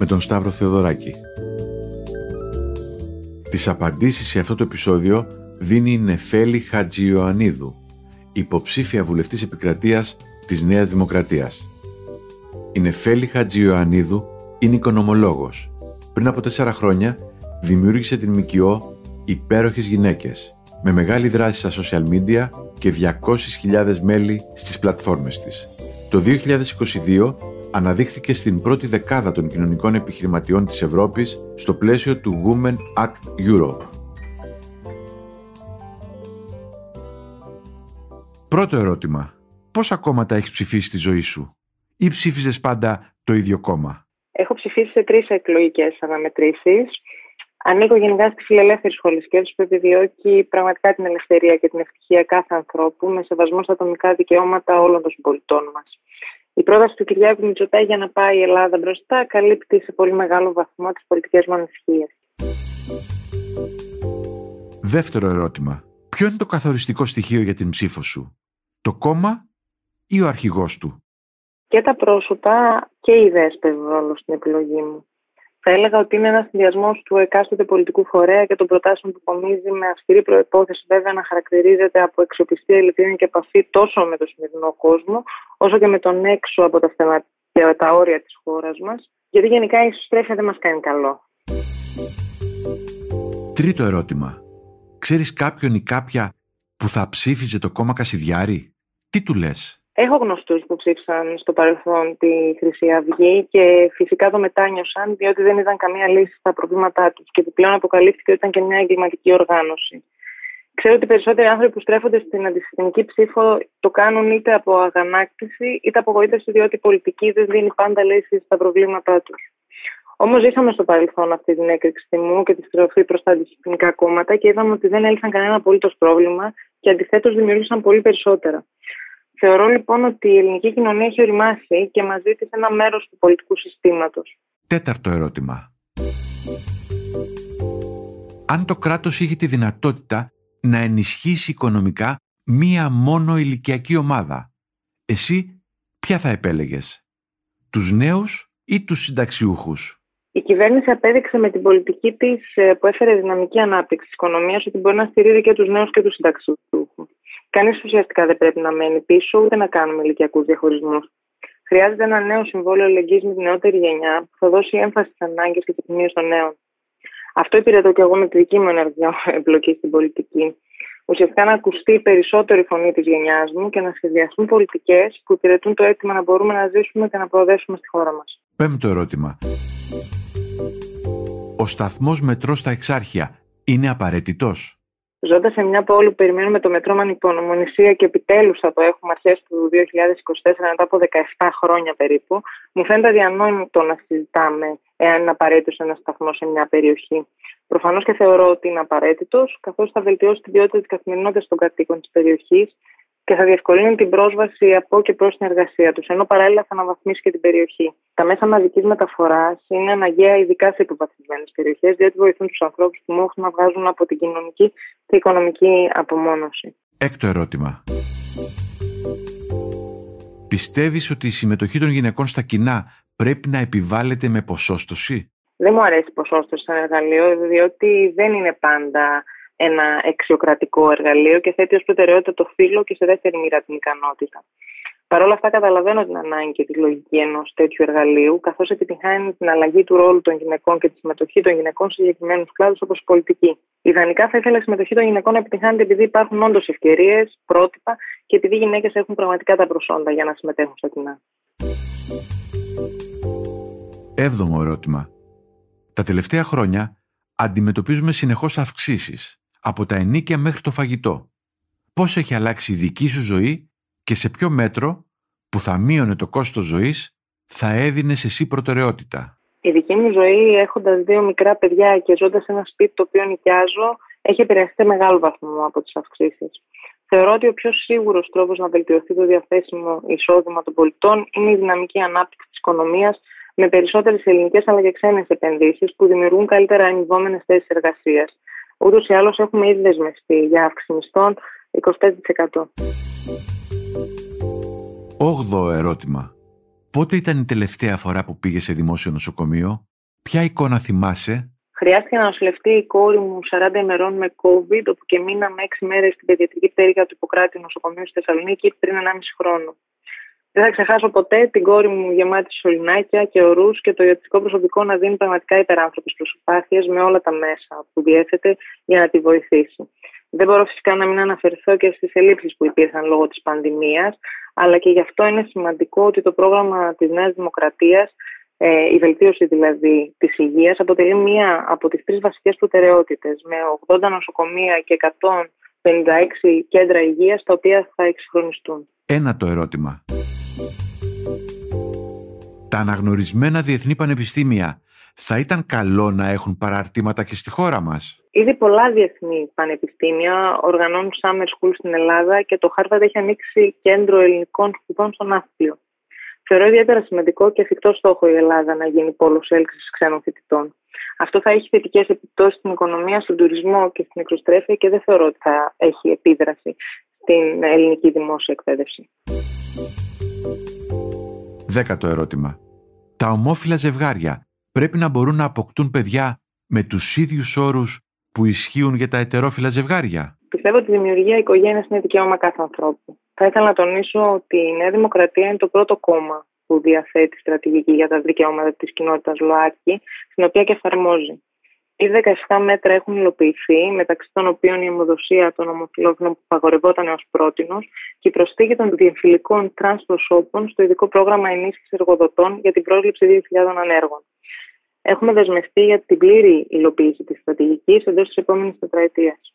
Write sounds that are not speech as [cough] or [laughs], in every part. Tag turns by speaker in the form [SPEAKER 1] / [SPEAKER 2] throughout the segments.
[SPEAKER 1] με τον Σταύρο Θεοδωράκη. Τις απαντήσεις σε αυτό το επεισόδιο δίνει η Νεφέλη Χατζιωαννίδου, υποψήφια βουλευτής επικρατείας της Νέας Δημοκρατίας. Η Νεφέλη Χατζιωαννίδου είναι οικονομολόγος. Πριν από τέσσερα χρόνια δημιούργησε την ΜΚΟ «Υπέροχες γυναίκες» με μεγάλη δράση στα social media και 200.000 μέλη στις πλατφόρμες της. Το 2022 αναδείχθηκε στην πρώτη δεκάδα των κοινωνικών επιχειρηματιών της Ευρώπης στο πλαίσιο του Women Act Europe. Πρώτο ερώτημα. Πόσα κόμματα έχεις ψηφίσει στη ζωή σου; Ή ψήφιζες πάντα το ίδιο κόμμα;
[SPEAKER 2] Έχω ψηφίσει σε τρεις εκλογικές αναμετρήσεις. Ανήκω γενικά στη φιλελεύθερη σχολή σκέψη που επιδιώκει πραγματικά την ελευθερία και την ευτυχία κάθε ανθρώπου με σεβασμό στα ατομικά δικαιώματα όλων των συμπολιτών μας. Η πρόταση του Κυριάκου Μητσοτάκη για να πάει η Ελλάδα μπροστά καλύπτει σε πολύ μεγάλο βαθμό τις πολιτικές μου ανησυχίες.
[SPEAKER 1] Δεύτερο ερώτημα. Ποιο είναι το καθοριστικό στοιχείο για την ψήφο σου, το κόμμα ή ο αρχηγός του;
[SPEAKER 2] Και τα πρόσωπα και οι ιδέες παίζουν ρόλο στην επιλογή μου. Θα έλεγα ότι είναι ένας συνδυασμός του εκάστοτε πολιτικού φορέα και των προτάσεων που κομίζει με αυστηρή προπόθεση, βέβαια, να χαρακτηρίζεται από εξοπιστία, ειλικρίνεια και επαφή τόσο με τον σημερινό κόσμο, όσο και με τον έξω από τα, στεμα... τα όρια της χώρας μας. Γιατί γενικά η ισοστρέφεια δεν μας κάνει καλό.
[SPEAKER 1] Τρίτο ερώτημα. Ξέρεις κάποιον ή κάποια που θα ψήφιζε το κόμμα Κασιδιάρη; Τι του λες;
[SPEAKER 2] Έχω γνωστούς που ψήφισαν στο παρελθόν τη Χρυσή Αυγή και φυσικά το μετάνιωσαν διότι δεν είδαν καμία λύση στα προβλήματά τους και επιπλέον αποκαλύφθηκε ότι ήταν και μια εγκληματική οργάνωση. Ξέρω ότι οι περισσότεροι άνθρωποι που στρέφονται στην αντισυστημική ψήφο το κάνουν είτε από αγανάκτηση είτε από απογοήτευση διότι η πολιτική δεν δίνει πάντα λύσεις στα προβλήματά τους. Όμως ζήσαμε στο παρελθόν αυτή την έκρηξη τιμού και τη στροφή προς τα αντισυστημικά κόμματα και είδαμε ότι δεν έλυσαν κανένα απολύτως πρόβλημα και αντιθέτως δημιούργησαν πολύ περισσότερα. Θεωρώ λοιπόν ότι η ελληνική κοινωνία έχει οριμάσει και μαζί της ένα μέρος του πολιτικού συστήματος.
[SPEAKER 1] Τέταρτο ερώτημα. Αν το κράτος είχε τη δυνατότητα να ενισχύσει οικονομικά μία μόνο ηλικιακή ομάδα, εσύ ποια θα επέλεγες, τους νέους ή τους συνταξιούχους;
[SPEAKER 2] Η κυβέρνηση απέδειξε με την πολιτική της ε, που έφερε δυναμική ανάπτυξη της οικονομίας ότι μπορεί να στηρίζει και τους νέους και τους συνταξιούχους. Κανείς ουσιαστικά δεν πρέπει να μένει πίσω ούτε να κάνουμε ηλικιακούς διαχωρισμούς. Χρειάζεται ένα νέο συμβόλαιο ελεγγύης με την νεότερη γενιά που θα δώσει έμφαση στις ανάγκες και τις μείωση των νέων. Αυτό υπηρετώ και εγώ με τη δική μου ενεργεια [laughs] εμπλοκή στην πολιτική. Ουσιαστικά να ακουστεί περισσότερο η φωνή της γενιάς μου και να σχεδιαστούν πολιτικές που υπηρετούν το αίτημα να μπορούμε να ζήσουμε και να προοδεύσουμε στη χώρα μας.
[SPEAKER 1] Πέμπτο ερώτημα. Ο σταθμός μετρό στα Εξάρχεια είναι απαραίτητος;
[SPEAKER 2] Ζώντας σε μια πόλη που περιμένουμε το μετρό με ανυπομονησία και επιτέλους θα το έχουμε αρχές του 2024, μετά από 17 χρόνια περίπου, μου φαίνεται αδιανόητο να συζητάμε εάν είναι απαραίτητος ένας σταθμός σε μια περιοχή. Προφανώς και θεωρώ ότι είναι απαραίτητος, καθώς θα βελτιώσει την ποιότητα της καθημερινότητας των κατοίκων της περιοχής και θα διευκολύνει την πρόσβαση από και προς την εργασία τους, ενώ παράλληλα θα αναβαθμίσει και την περιοχή. Τα μέσα μαζικής μεταφοράς είναι αναγκαία ειδικά σε υποβαθμισμένες περιοχές, διότι βοηθούν τους ανθρώπους που μόχουν να βγάζουν από την κοινωνική και οικονομική απομόνωση.
[SPEAKER 1] Έκτο ερώτημα. Πιστεύεις ότι η συμμετοχή των γυναικών στα κοινά πρέπει να επιβάλλεται με ποσόστοση;
[SPEAKER 2] Δεν μου αρέσει η ποσόστοση σαν εργαλείο, διότι δεν είναι πάντα ένα εξιοκρατικό εργαλείο και θέτει ως προτεραιότητα το φύλλο και σε δεύτερη μοίρα την ικανότητα. Παρ' όλα αυτά, καταλαβαίνω την ανάγκη και τη λογική ενός τέτοιου εργαλείου, καθώς επιτυχάνει την αλλαγή του ρόλου των γυναικών και τη συμμετοχή των γυναικών σε συγκεκριμένους κλάδους όπως η πολιτική. Ιδανικά, θα ήθελα η συμμετοχή των γυναικών να επιτυχάνεται επειδή υπάρχουν όντως ευκαιρίες, πρότυπα και επειδή οι γυναίκες έχουν πραγματικά τα προσόντα για να συμμετέχουν στα κοινά.
[SPEAKER 1] Έβδομο ερώτημα. Τα τελευταία χρόνια αντιμετωπίζουμε συνεχώς αυξήσεις από τα ενίκια μέχρι το φαγητό. Πώς έχει αλλάξει η δική σου ζωή και σε ποιο μέτρο που θα μείωνε το κόστος ζωής θα έδινες εσύ προτεραιότητα.
[SPEAKER 2] Η δική μου ζωή, έχοντας δύο μικρά παιδιά και ζώντας σε ένα σπίτι το οποίο νοικιάζω, έχει επηρεαστεί σε μεγάλο βαθμό από τις αυξήσεις. Θεωρώ ότι ο πιο σίγουρος τρόπος να βελτιωθεί το διαθέσιμο εισόδημα των πολιτών είναι η δυναμική ανάπτυξη της οικονομίας με περισσότερες ελληνικές αλλά και ξένες επενδύσεις που δημιουργούν καλύτερα αμοιβόμενε θέσεις εργασίας. Ούτως ή άλλως έχουμε ήδη δεσμευτεί για αύξηση μισθών 25%.
[SPEAKER 1] Όγδοο ερώτημα. Πότε ήταν η τελευταία φορά που πήγε σε δημόσιο νοσοκομείο, ποια εικόνα θυμάσαι;
[SPEAKER 2] Χρειάστηκε να νοσηλευτεί η κόρη μου 40 ημερών με COVID, όπου και μείναμε 6 μέρες στην παιδιατρική πτέρυγα του Ιπποκράτη νοσοκομείου στη Θεσσαλονίκη πριν 1,5 χρόνο. Δεν θα ξεχάσω ποτέ την κόρη μου γεμάτη σωληνάκια και ορούς και το ιατρικό προσωπικό να δίνει πραγματικά υπεράνθρωπες προσπάθειες με όλα τα μέσα που διέθετε για να τη βοηθήσει. Δεν μπορώ φυσικά να μην αναφερθώ και στις ελλείψεις που υπήρχαν λόγω της πανδημίας, αλλά και γι' αυτό είναι σημαντικό ότι το πρόγραμμα της Νέας Δημοκρατίας, ε, η βελτίωση δηλαδή της υγείας, αποτελεί μία από τις τρεις βασικές προτεραιότητες, με 80 νοσοκομεία και 156 κέντρα υγείας, τα οποία θα εξυγχρονιστούν.
[SPEAKER 1] Ένα το ερώτημα. Τα αναγνωρισμένα διεθνή πανεπιστήμια θα ήταν καλό να έχουν παραρτήματα και στη χώρα μας;
[SPEAKER 2] Ήδη πολλά διεθνή πανεπιστήμια οργανώνουν summer school στην Ελλάδα και το Harvard έχει ανοίξει κέντρο ελληνικών σπουδών στο Ναύπλιο. Θεωρώ ιδιαίτερα σημαντικό και εφικτό στόχο η Ελλάδα να γίνει πόλος έλξης ξένων φοιτητών. Αυτό θα έχει θετικές επιπτώσεις στην οικονομία, στον τουρισμό και στην εξωστρέφεια και δεν θεωρώ ότι θα έχει επίδραση στην ελληνική δημόσια εκπαίδευση.
[SPEAKER 1] Δέκατο ερώτημα. Τα ομόφυλα ζευγάρια πρέπει να μπορούν να αποκτούν παιδιά με τους ίδιους όρους που ισχύουν για τα ετερόφυλα ζευγάρια;
[SPEAKER 2] Πιστεύω ότι η δημιουργία οικογένειας είναι δικαίωμα κάθε ανθρώπου. Θα ήθελα να τονίσω ότι η Νέα Δημοκρατία είναι το πρώτο κόμμα που διαθέτει στρατηγική για τα δικαιώματα της κοινότητας ΛΟΑΚΙ, στην οποία και εφαρμόζει. Ήδη 17 μέτρα έχουν υλοποιηθεί, μεταξύ των οποίων η αιμοδοσία των ομοφυλόφιλων που παγορευόταν ω πρότινος και η προσθήκη των διεμφυλικών τραν προσώπων στο ειδικό πρόγραμμα ενίσχυσης εργοδοτών για την πρόληψη 2.000 ανέργων. Έχουμε δεσμευτεί για την πλήρη υλοποίηση της στρατηγικής εντός της επόμενης τετραετίας.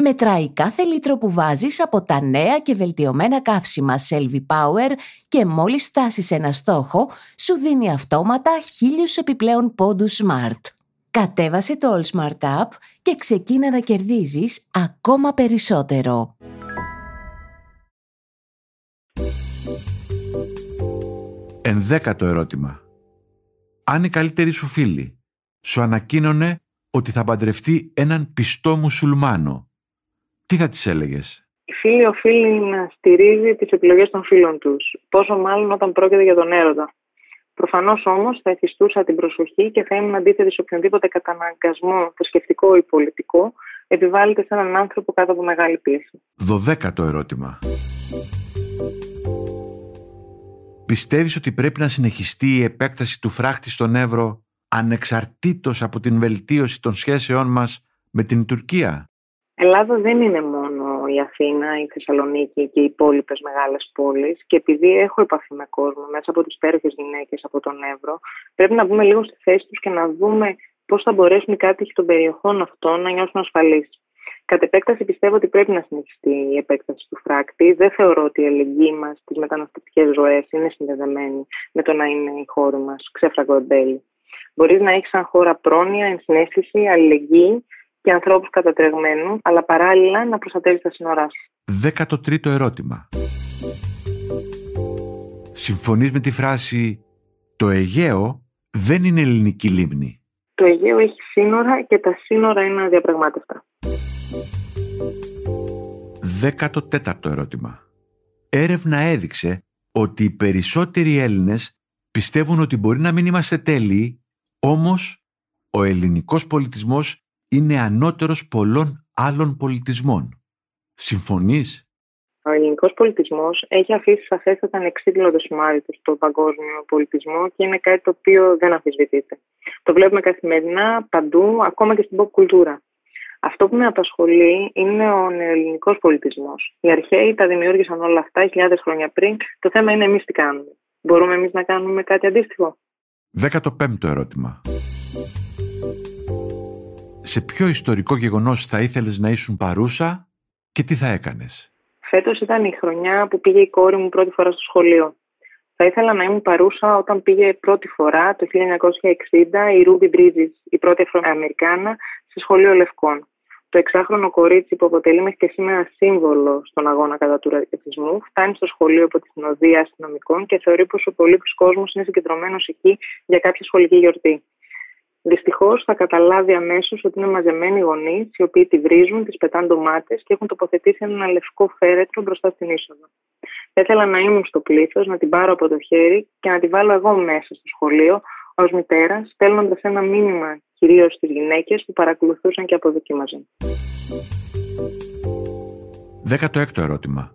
[SPEAKER 3] μετράει κάθε λίτρο που βάζεις από τα νέα και βελτιωμένα καύσιμα Selvi Power και μόλις φτάσεις ένα στόχο, σου δίνει αυτόματα χίλιους επιπλέον πόντους Smart. Κατέβασε το All Smart App και ξεκίνα να κερδίζεις ακόμα περισσότερο.
[SPEAKER 1] Ενδέκατο ερώτημα. Αν η καλύτερη σου φίλη σου ανακοίνωνε ότι θα παντρευτεί έναν πιστό μουσουλμάνο τι θα τις έλεγες;
[SPEAKER 2] Η φίλη οφείλει να στηρίζει τις επιλογές των φίλων τους, πόσο μάλλον όταν πρόκειται για τον έρωτα. Προφανώς όμως θα εθιστούσα την προσοχή και θα ήμουν αντίθετη σε οποιονδήποτε καταναγκασμό θρησκευτικό ή πολιτικό επιβάλλεται σε έναν άνθρωπο κάτω από μεγάλη πίεση.
[SPEAKER 1] Δωδέκατο ερώτημα. Πιστεύεις ότι πρέπει να συνεχιστεί η επέκταση του φράχτη στον Εύρο ανεξαρτήτως από την βελτίωση των σχέσεών μας με την Τουρκία;
[SPEAKER 2] Ελλάδα δεν είναι μόνο η Αθήνα, η Θεσσαλονίκη και οι υπόλοιπες μεγάλες πόλεις. Και επειδή έχω επαφή με κόσμο μέσα από τις υπέροχε γυναίκες από τον Εύρο, πρέπει να μπούμε λίγο στη θέση τους και να δούμε πώς θα μπορέσουν οι κάτοικοι των περιοχών αυτών να νιώσουν ασφαλείς. Κατ' επέκταση πιστεύω ότι πρέπει να συνεχιστεί η επέκταση του φράκτη. Δεν θεωρώ ότι η αλληλεγγύη μας στις μεταναστευτικές ροές είναι συνδεδεμένη με το να είναι η χώρα μας ξέφραγο εμπέλη. Μπορείς να έχεις σαν χώρα πρόνοια, ενσυναίσθηση, αλληλεγγύη και ανθρώπους κατατρεγμένους, αλλά παράλληλα να προστατεύεις τα σύνορά σου.
[SPEAKER 1] Δέκατο τρίτο ερώτημα. Συμφωνείς με τη φράση «Το Αιγαίο δεν είναι ελληνική λίμνη».
[SPEAKER 2] Το Αιγαίο έχει σύνορα και τα σύνορα είναι αδιαπραγμάτευτα.
[SPEAKER 1] Δέκατο τέταρτο ερώτημα. Έρευνα έδειξε ότι οι περισσότεροι Έλληνες πιστεύουν ότι μπορεί να μην είμαστε τέλειοι, όμως ο ελληνικός πολιτισμός είναι ανώτερος πολλών άλλων πολιτισμών. Συμφωνείς;
[SPEAKER 2] Ο ελληνικός πολιτισμός έχει αφήσει σαφέστατα ανεξίτηλο το σημάδι του στον παγκόσμιο πολιτισμό και είναι κάτι το οποίο δεν αμφισβητείται. Το βλέπουμε καθημερινά, παντού, ακόμα και στην pop κουλτούρα. Αυτό που με απασχολεί είναι ο νεοελληνικός πολιτισμός. Οι αρχαίοι τα δημιούργησαν όλα αυτά χιλιάδες χρόνια πριν. Το θέμα είναι εμείς τι κάνουμε. Μπορούμε εμείς να κάνουμε κάτι αντίστοιχο;
[SPEAKER 1] 15ο ερώτημα. Σε ποιο ιστορικό γεγονός θα ήθελες να ήσουν παρούσα και τι θα έκανες;
[SPEAKER 2] Φέτος ήταν η χρονιά που πήγε η κόρη μου πρώτη φορά στο σχολείο. Θα ήθελα να ήμουν παρούσα όταν πήγε πρώτη φορά το 1960 η Ρούμπι Bridges, η πρώτη Αφροαμερικάνα, σε σχολείο Λευκών. Το εξάχρονο κορίτσι που αποτελεί μέχρι και σήμερα σύμβολο στον αγώνα κατά του ρατσισμού, φτάνει στο σχολείο από τη συνοδεία αστυνομικών και θεωρεί πως ο πολίτη κόσμος είναι συγκεντρωμένος εκεί για κάποια σχολική γιορτή. Δυστυχώς θα καταλάβει αμέσως ότι είναι μαζεμένοι γονείς οι οποίοι τη βρίζουν, τη πετάνε ντομάτες και έχουν τοποθετήσει ένα λευκό φέρετρο μπροστά στην είσοδο. Θα ήθελα να ήμουν στο πλήθος, να την πάρω από το χέρι και να τη βάλω εγώ μέσα στο σχολείο ως μητέρας, στέλνοντας ένα μήνυμα κυρίως στις γυναίκες που παρακολουθούσαν και αποδοκίμαζαν.
[SPEAKER 1] 16ο ερώτημα.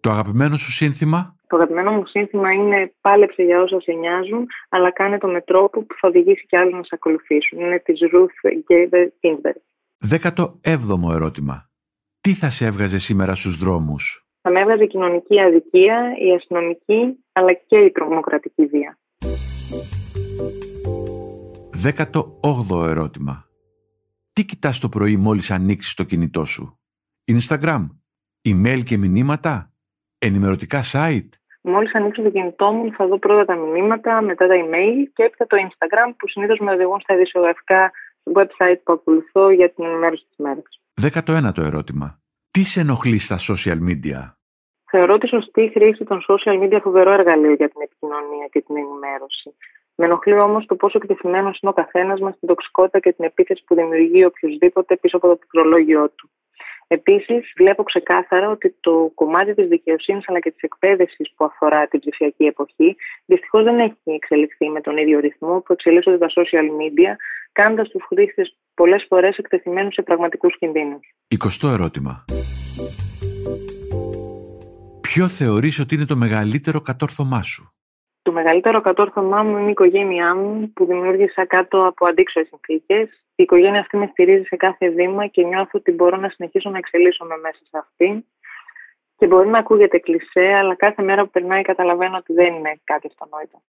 [SPEAKER 1] Το αγαπημένο σου σύνθημα;
[SPEAKER 2] Το αγαπημένο μου σύνθημα είναι πάλεψε για όσα σε νοιάζουν, αλλά κάνε το με τρόπο που θα οδηγήσει και άλλους να σε ακολουθήσουν. Είναι της Ruth Gaber
[SPEAKER 1] Ginsberg. 17ο ερώτημα. Τι θα σε έβγαζε σήμερα στους δρόμους;
[SPEAKER 2] Θα με έβγαζε η κοινωνική αδικία, η αστυνομική, αλλά και η τρομοκρατική βία.
[SPEAKER 1] 18ο ερώτημα. Τι κοιτάς το πρωί μόλις ανοίξεις το κινητό σου; Instagram, email και μηνύματα, ενημερωτικά site;
[SPEAKER 2] Μόλις ανοίξω το κινητό μου, θα δω πρώτα τα μηνύματα, μετά τα email και έπειτα το Instagram που συνήθως με οδηγούν στα ειδησιογραφικά website που ακολουθώ για την ενημέρωση της μέρας.
[SPEAKER 1] 19ο ερώτημα. Τι σε ενοχλεί στα social media?
[SPEAKER 2] Θεωρώ τη σωστή χρήση των social media φοβερό εργαλείο για την επικοινωνία και την ενημέρωση. Με ενοχλεί όμως το πόσο εκτεθειμένος είναι ο καθένας μας στην τοξικότητα και την επίθεση που δημιουργεί οποιοδήποτε πίσω από το πληκτρολόγιο του. Επίσης, βλέπω ξεκάθαρα ότι το κομμάτι της δικαιοσύνης αλλά και της εκπαίδευσης που αφορά την ψηφιακή εποχή δυστυχώς δεν έχει εξελιχθεί με τον ίδιο ρυθμό που εξελίσσονται τα social media, κάνοντας τους χρήστες πολλές φορές εκτεθειμένους σε πραγματικούς κινδύνους.
[SPEAKER 1] 20 ερώτημα. Ποιο θεωρείς ότι είναι το μεγαλύτερο κατόρθωμά σου;
[SPEAKER 2] Το μεγαλύτερο κατόρθωμά μου είναι η οικογένειά μου που δημιούργησα κάτω από αντίξωες συνθήκες η οικογένεια αυτή με στηρίζει σε κάθε βήμα και νιώθω ότι μπορώ να συνεχίσω να εξελίσσομαι μέσα σε αυτή. Και μπορεί να ακούγεται κλισέ, αλλά κάθε μέρα που περνάει καταλαβαίνω ότι δεν είναι κάτι αυτονόητο.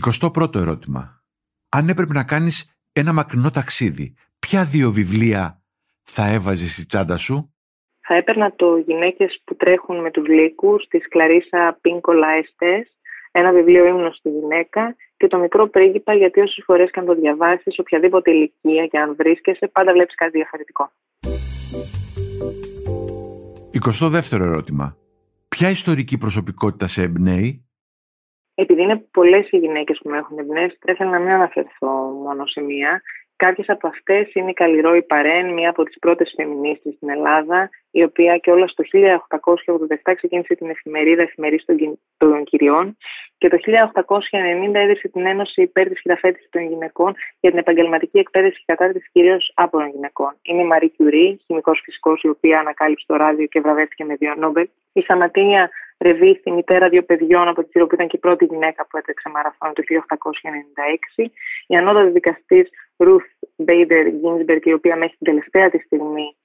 [SPEAKER 1] 21ο ερώτημα. Αν έπρεπε να κάνεις ένα μακρινό ταξίδι, ποια δύο βιβλία θα έβαζες στη τσάντα σου;
[SPEAKER 2] Θα έπαιρνα το «Γυναίκες που τρέχουν με τους λύκους» της Κλαρίσα Πίνκολα Εστές ένα βιβλίο ήμουν στη γυναίκα και το μικρό πρίγκιπα, γιατί όσες φορές και αν το διαβάσεις, οποιαδήποτε ηλικία και αν βρίσκεσαι, πάντα βλέπεις κάτι διαφορετικό.
[SPEAKER 1] 22ο ερώτημα. Ποια ιστορική προσωπικότητα σε εμπνέει;
[SPEAKER 2] Επειδή είναι πολλές οι γυναίκες που με έχουν εμπνεύσει, θα ήθελα να μην αναφερθώ μόνο σε μία. Κάποιες από αυτές είναι η Καλλιρόη Παρέν, μία από τις πρώτες φεμινίστες στην Ελλάδα, η οποία και όλα στο 1887 ξεκίνησε την εφημερίδα Εφημερίδα των Κυριών και το 1890 έδειξε την Ένωση υπέρ της χειραφέτησης των γυναικών για την επαγγελματική εκπαίδευση και κατάρτιση κυρίως από των γυναικών. Είναι η Μαρή Κιουρί, χημικός φυσικός, η οποία ανακάλυψε το ράδιο και βραβεύτηκε με δύο Νόμπελ. Η Σαματίνια Ρεβίθη, μητέρα δύο παιδιών από τη Κύριο, που ήταν και η πρώτη γυναίκα που έτρεξε μαραθώνιο το 1896. Η ανώτατη δικαστής Ρουθ Μπέιντερ Γκίνσμπεργκ, η οποία μέχρι την τελευταία της στιγμή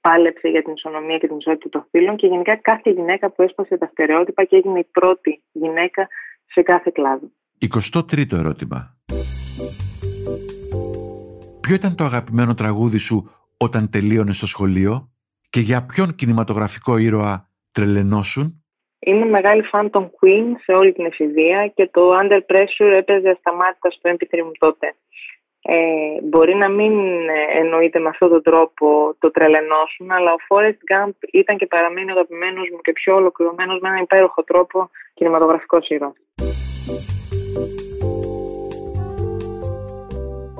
[SPEAKER 2] πάλεψε για την ισονομία και την ισότητα των φίλων και γενικά κάθε γυναίκα που έσπασε τα στερεότυπα και έγινε η πρώτη γυναίκα σε κάθε κλάδο.
[SPEAKER 1] 23ο ερώτημα. Ποιο ήταν το αγαπημένο τραγούδι σου όταν τελείωνες στο σχολείο και για ποιον κινηματογραφικό ήρωα τρελενώσουν.
[SPEAKER 2] Είμαι μεγάλη φαν των Queen σε όλη την εφηβεία και το Under Pressure έπαιζε ασταμάτητα στο MP3 μου τότε. Ε, μπορεί να μην εννοείται με αυτόν τον τρόπο το τρελενώσουν, αλλά ο Forrest Gump ήταν και παραμένει ο αγαπημένος μου και πιο ολοκληρωμένος με έναν υπέροχο τρόπο κινηματογραφικό ήρωα.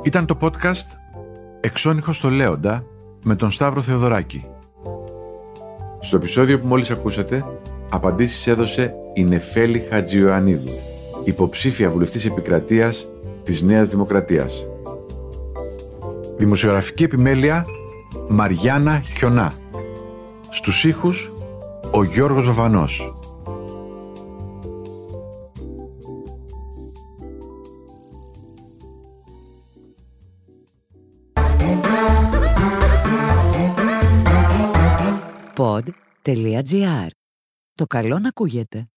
[SPEAKER 1] Ήταν το podcast «Εξώνυχο στο Λέοντα» με τον Σταύρο Θεοδωράκη. Στο επεισόδιο που μόλις ακούσατε, απαντήσεις έδωσε η Νεφέλη Χατζιωαννίδου, υποψήφια βουλευτής επικρατείας της Νέας Δημοκρατίας. Δημοσιογραφική επιμέλεια Μαριάννα Χιονά. Στους ήχους ο Γιώργος Βανός.
[SPEAKER 3] Pod.gr. Το καλό να ακούγεται.